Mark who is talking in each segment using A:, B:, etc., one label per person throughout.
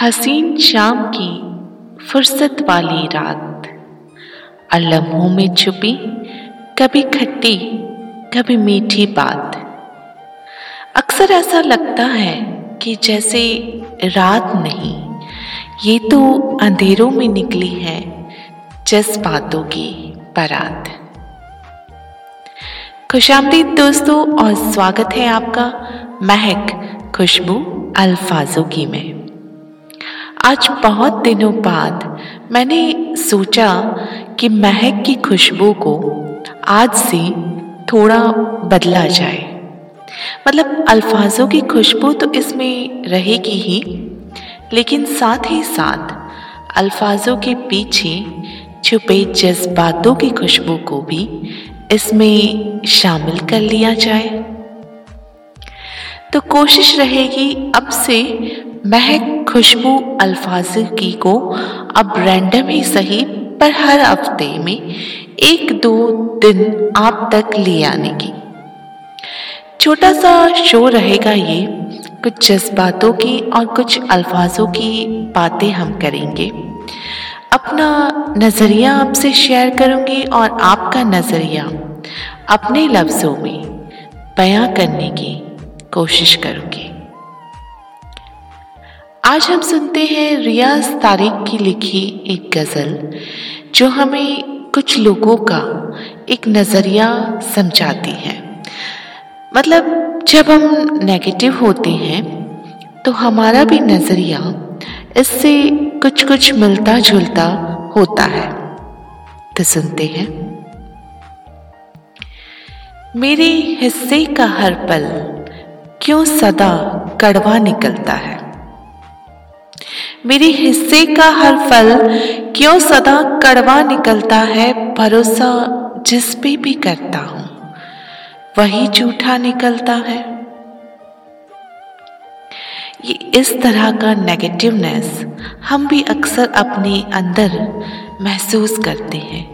A: हसीन शाम की फुर्सत वाली रात। और लम्हों में छुपी, कभी खट्टी, कभी मीठी बात। अक्सर ऐसा लगता है कि जैसे रात नहीं, ये तो अंधेरों में निकली है जज्बातों की बारात। खुशामदीद दोस्तों, और स्वागत है आपका महक खुशबू अल्फाजों की में। आज बहुत दिनों बाद मैंने सोचा कि महक की खुशबू को आज से थोड़ा बदला जाए। मतलब अल्फाजों की खुशबू तो इसमें रहेगी ही, लेकिन साथ ही साथ अल्फाजों के पीछे छुपे जज्बातों की खुशबू को भी इसमें शामिल कर लिया जाए। तो कोशिश रहेगी अब से महक खुशबू अल्फाज की को अब रैंडम ही सही, पर हर हफ़्ते में एक दो दिन आप तक ले आने की। छोटा सा शो रहेगा ये, कुछ जज्बातों की और कुछ अल्फाजों की बातें हम करेंगे। अपना नज़रिया आपसे शेयर करूँगी और आपका नज़रिया अपने लफ्ज़ों में बयां करने की कोशिश करूँगी। आज हम सुनते हैं रियाज तारिक की लिखी एक गज़ल, जो हमें कुछ लोगों का एक नज़रिया समझाती है। मतलब जब हम नेगेटिव होते हैं तो हमारा भी नज़रिया इससे कुछ कुछ मिलता जुलता होता है। तो सुनते हैं। मेरे हिस्से का हर पल क्यों सदा कड़वा निकलता है? मेरे हिस्से का हर फल क्यों सदा कड़वा निकलता है, भरोसा जिस पे भी करता हूँ, वही झूठा निकलता है। ये इस तरह का नेगेटिवनेस हम भी अक्सर अपने अंदर महसूस करते हैं।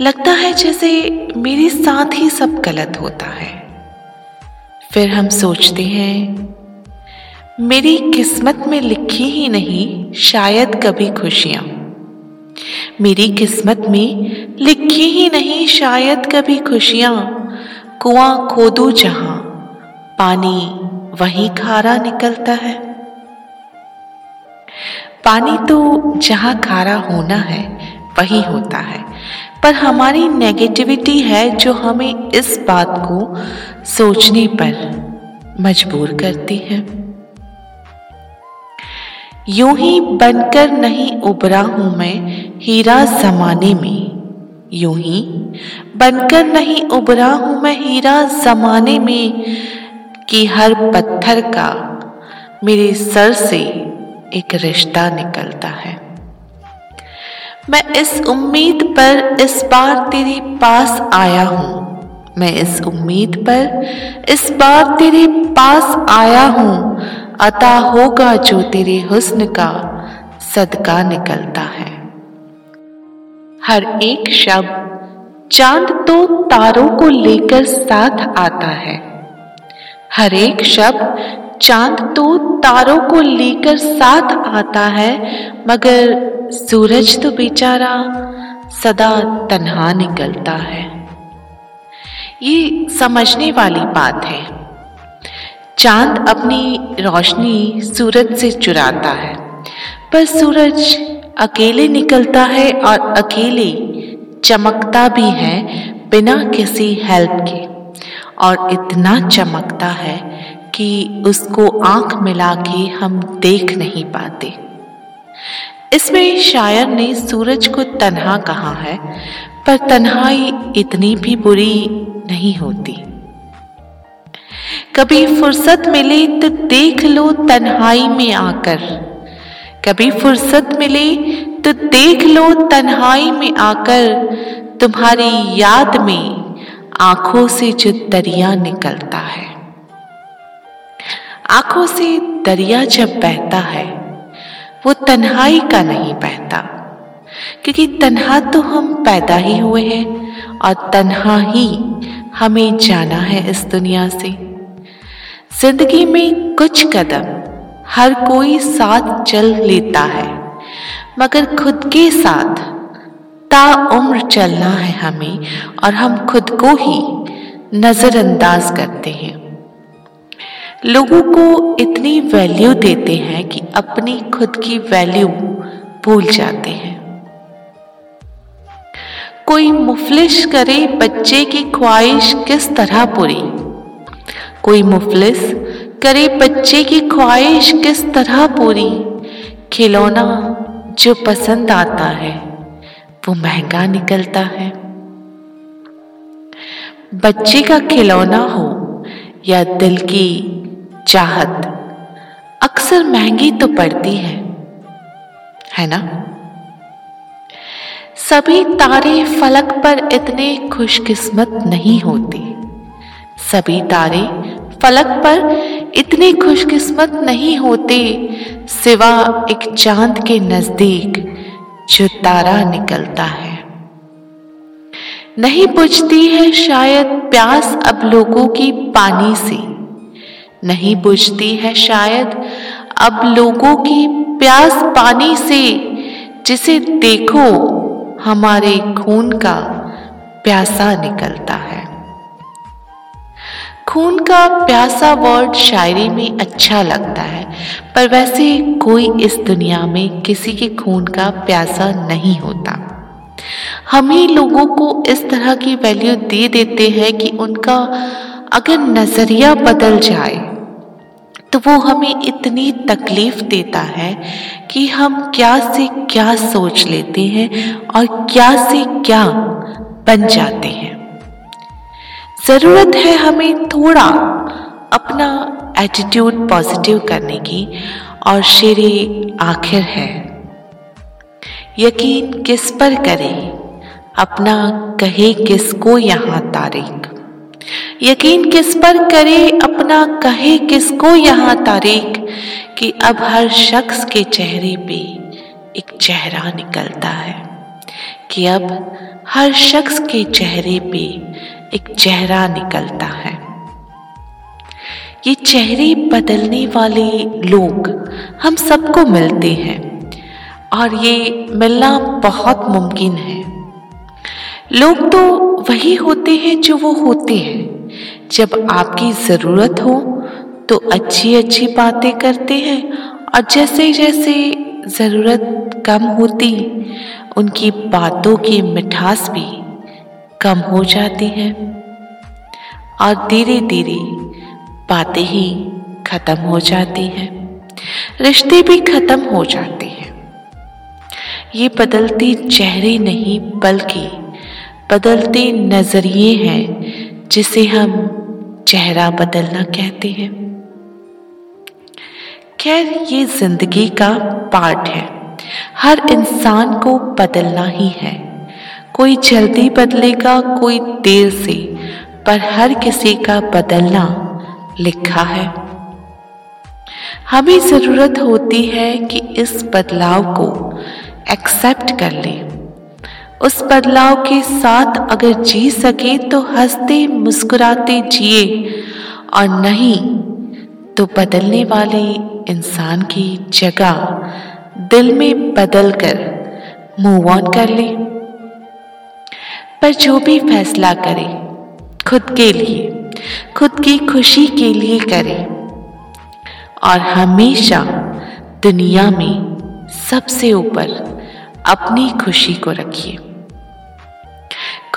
A: लगता है जैसे मेरे साथ ही सब गलत होता है। फिर हम सोचते हैं मेरी किस्मत में लिखी ही नहीं, शायद कभी खुशियाँ। मेरी किस्मत में लिखी ही नहीं, शायद कभी खुशियाँ। कुआँ खोदू जहाँ, पानी वहीं खारा निकलता है। पानी तो जहाँ खारा होना है, वही होता है। पर हमारी नेगेटिविटी है जो हमें इस बात को सोचने पर मजबूर करती है। यूँ ही बनकर नहीं उबरा हूँ मैं हीरा जमाने में। यूँ ही बनकर नहीं उबरा हूँ मैं हीरा जमाने में कि हर पत्थर का मेरे सर से एक रिश्ता निकलता है। मैं इस उम्मीद पर इस बार तेरे पास आया हूँ। मैं इस उम्मीद पर इस बार तेरे पास आया हूँ। अता होगा जो तेरे हुस्न का सदका निकलता है। हर एक शब्द चाँद तो तारों को लेकर साथ आता है। हर एक शब्द चाँद तो तारों को लेकर साथ आता है, मगर सूरज तो बेचारा सदा तन्हा निकलता है। ये समझने वाली बात है। चाँद अपनी रोशनी सूरज से चुराता है, पर सूरज अकेले निकलता है और अकेले चमकता भी है बिना किसी हेल्प के। और इतना चमकता है कि उसको आँख मिला के हम देख नहीं पाते। इसमें शायर ने सूरज को तन्हा कहा है, पर तन्हाई इतनी भी बुरी नहीं होती। कभी फुर्सत मिले तो देख लो तन्हाई में आकर। कभी फुर्सत मिले तो देख लो तन्हाई में आकर। तुम्हारी याद में आँखों से जो दरिया निकलता है। आँखों से दरिया जब बहता है, वो तन्हाई का नहीं बहता। क्योंकि तन्हा तो हम पैदा ही हुए हैं और तन्हा ही हमें जाना है इस दुनिया से। ज़िंदगी में कुछ कदम हर कोई साथ चल लेता है, मगर खुद के साथ ता उम्र चलना है हमें और हम खुद को ही नजरअंदाज करते हैं। लोगों को इतनी वैल्यू देते हैं कि अपनी खुद की वैल्यू भूल जाते हैं। कोई मुफलिश करे बच्चे की ख्वाहिश किस तरह पूरी? कोई मुफलिस करे बच्चे की ख्वाहिश किस तरह पूरी? खिलौना जो पसंद आता है, वो महँगा निकलता है। बच्चे का खिलौना हो या दिल की चाहत, अक्सर महँगी तो पड़ती है है ना? सभी तारे फलक पर इतने खुशकिस्मत नहीं होते। सभी तारे फलक पर इतने खुशकिस्मत नहीं होते, सिवा एक चाँद के नज़दीक जो तारा निकलता है। नहीं बुझती है शायद प्यास अब लोगों की पानी से। नहीं बुझती है शायद अब लोगों की प्यास पानी से, जिसे देखो हमारे खून का प्यासा निकलता है। खून का प्यासा वर्ड शायरी में अच्छा लगता है, पर वैसे कोई इस दुनिया में किसी के खून का प्यासा नहीं होता। हम ही लोगों को इस तरह की वैल्यू दे देते हैं कि उनका अगर नज़रिया बदल जाए तो वो हमें इतनी तकलीफ़ देता है कि हम क्या से क्या सोच लेते हैं और क्या से क्या बन जाते हैं। ज़रूरत है हमें थोड़ा अपना एटीट्यूड पॉजिटिव करने की और शेर आखिर है। यकीन किस पर करें? अपना कहे किसको यहाँ तारीख? यकीन किस पर करे? अपना कहे किसको यहाँ तारीख कि अब हर शख्स के चेहरे पे एक चेहरा निकलता है कि अब हर शख्स के चेहरे पे एक चेहरा निकलता है। ये चेहरे बदलने वाले लोग हम सबको मिलते हैं और ये मिलना बहुत मुमकिन है। लोग तो वही होते हैं जो वो होते हैं। जब आपकी ज़रूरत हो तो अच्छी अच्छी बातें करते हैं और जैसे जैसे ज़रूरत कम होती, उनकी बातों की मिठास भी कम हो जाती है। और धीरे धीरे बातें ही खत्म हो जाती हैं, रिश्ते भी खत्म हो जाते हैं। ये बदलते चेहरे नहीं, बल्कि बदलते नज़रिए हैं, जिसे हम चेहरा बदलना कहते हैं। खैर, ये ज़िंदगी का पार्ट है। हर इंसान को बदलना ही है। कोई जल्दी बदलेगा, कोई देर से, पर हर किसी का बदलना लिखा है। हमें ज़रूरत होती है कि इस बदलाव को एक्सेप्ट कर लें। उस बदलाव के साथ अगर जी सके तो हँसते मुस्कुराते जिए और नहीं तो बदलने वाले इंसान की जगह दिल में बदल कर मूव ऑन कर ले। पर जो भी फैसला करे, खुद के लिए, खुद की खुशी के लिए करे। और हमेशा दुनिया में सबसे ऊपर अपनी खुशी को रखिए।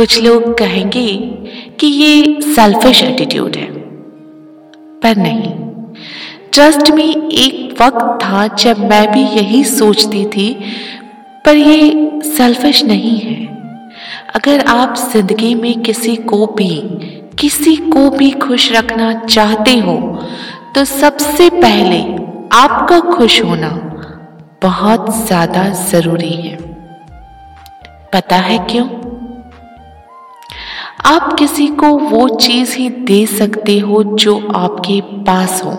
A: कुछ लोग कहेंगे कि ये सेल्फिश एटीट्यूड है। पर नहीं ट्रस्ट में एक वक्त था जब मैं भी यही सोचती थी, पर ये सेल्फिश नहीं है। अगर आप ज़िंदगी में किसी को भी, किसी को भी खुश रखना चाहते हो तो सबसे पहले आपका खुश होना बहुत ज़्यादा ज़रूरी है। पता है क्यों? आप किसी को वो चीज़ ही दे सकते हो जो आपके पास हो।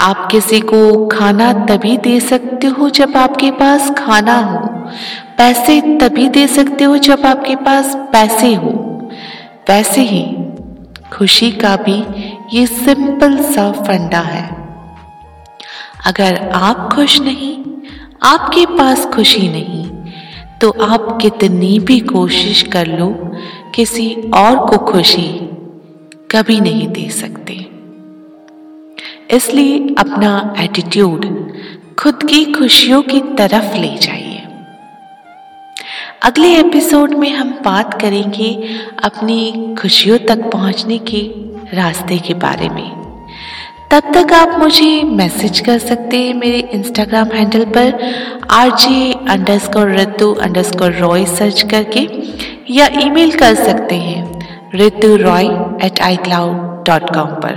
A: आप किसी को खाना तभी दे सकते हो जब आपके पास खाना हो। पैसे तभी दे सकते हो जब आपके पास पैसे हो। वैसे ही खुशी का भी ये सिंपल सा फंडा है। अगर आप खुश नहीं, आपके पास खुशी नहीं तो आप कितनी भी कोशिश कर लो किसी और को खुशी कभी नहीं दे सकते। इसलिए अपना एटीट्यूड खुद की खुशियों की तरफ़ ले जाइए। अगले एपिसोड में हम बात करेंगे अपनी खुशियों तक पहुँचने के रास्ते के बारे में। तब तक आप मुझे मैसेज कर सकते हैं मेरे इंस्टाग्राम हैंडल पर R G underscore Ritu underscore Roy search करके, या ईमेल कर सकते हैं, Ritu Roy at iCloud dot com पर।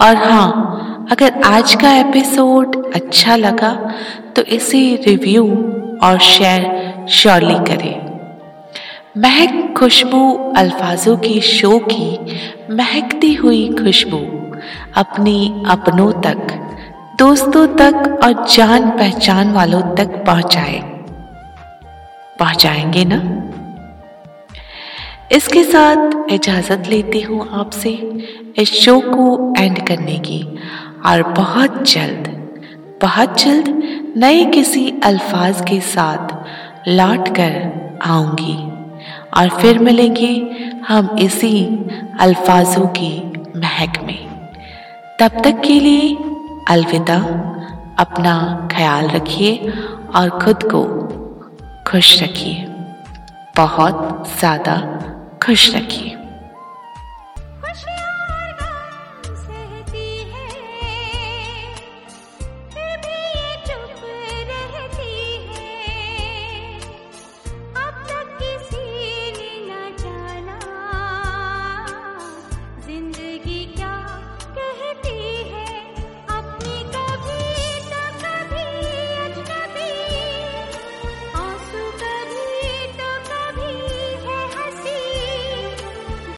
A: और हाँ अगर आज का एपिसोड अच्छा लगा तो इसे रिव्यू और शेयर श्योरली करें। महक खुशबू अल्फाजों की शो की, महकती हुई खुशबू अपनी अपनों तक, दोस्तों तक और जान पहचान वालों तक पहुँचाए। पहुंचाएँगे ना? इसके साथ इजाज़त लेती हूँ आपसे इस शो को एंड करने की। और बहुत जल्द बहुत जल्द नए किसी अल्फाज के साथ लौट कर आऊँगी। और फिर मिलेंगे हम इसी अल्फाजों की महक में तब तक के लिए अलविदा। अपना ख्याल रखिए और खुद को खुश रखिए। बहुत ज़्यादा खुश रखिए।